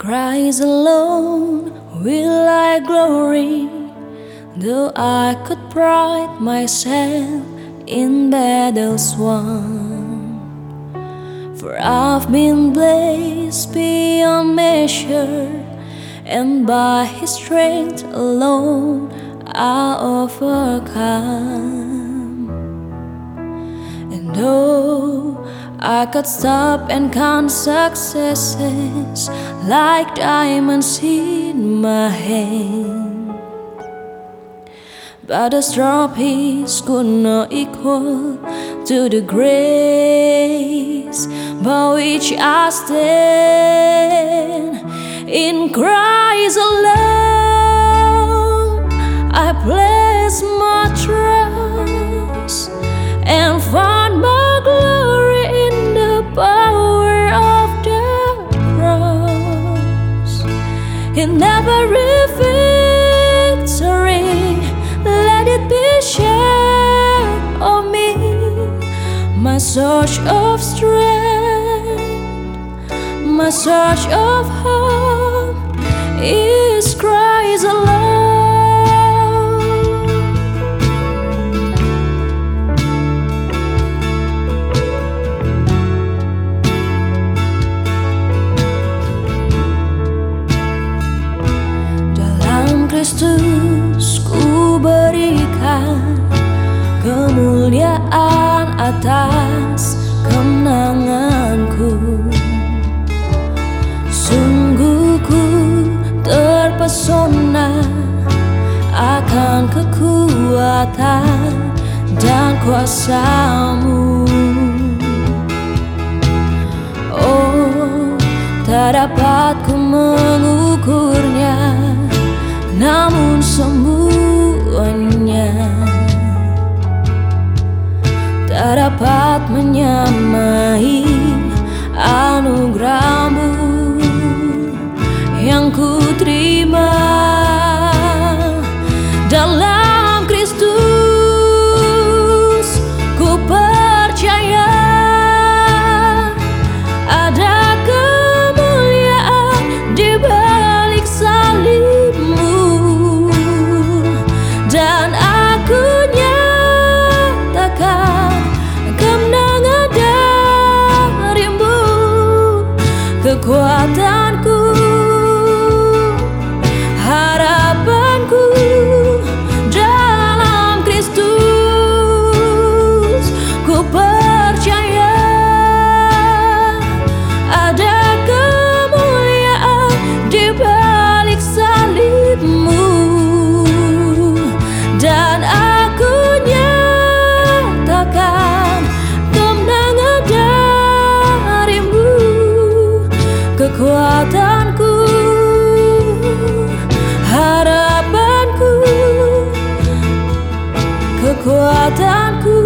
Christ alone will I glory, though I could pride myself in battles won. For I've been blessed beyond measure, and by His strength alone I overcome. And though I could stop and count successes like diamonds in my hand. But the trophies could not equal to the grace by which I stand in Christ alone. I place In every victory, let it be shared on me, my source of strength, my source of hope is Christ alone. Kristus ku berikan kemuliaan atas kemenanganku Sungguh ku terpesona akan kekuatan dan kuasamu. Oh, tak dapat ku mengukurnya Namun semuanya Tak dapat menyamai anugerahmu di balik salibmu. Dan aku nyatakan kemenangan darimu kekuatanku harapanku kekuatanku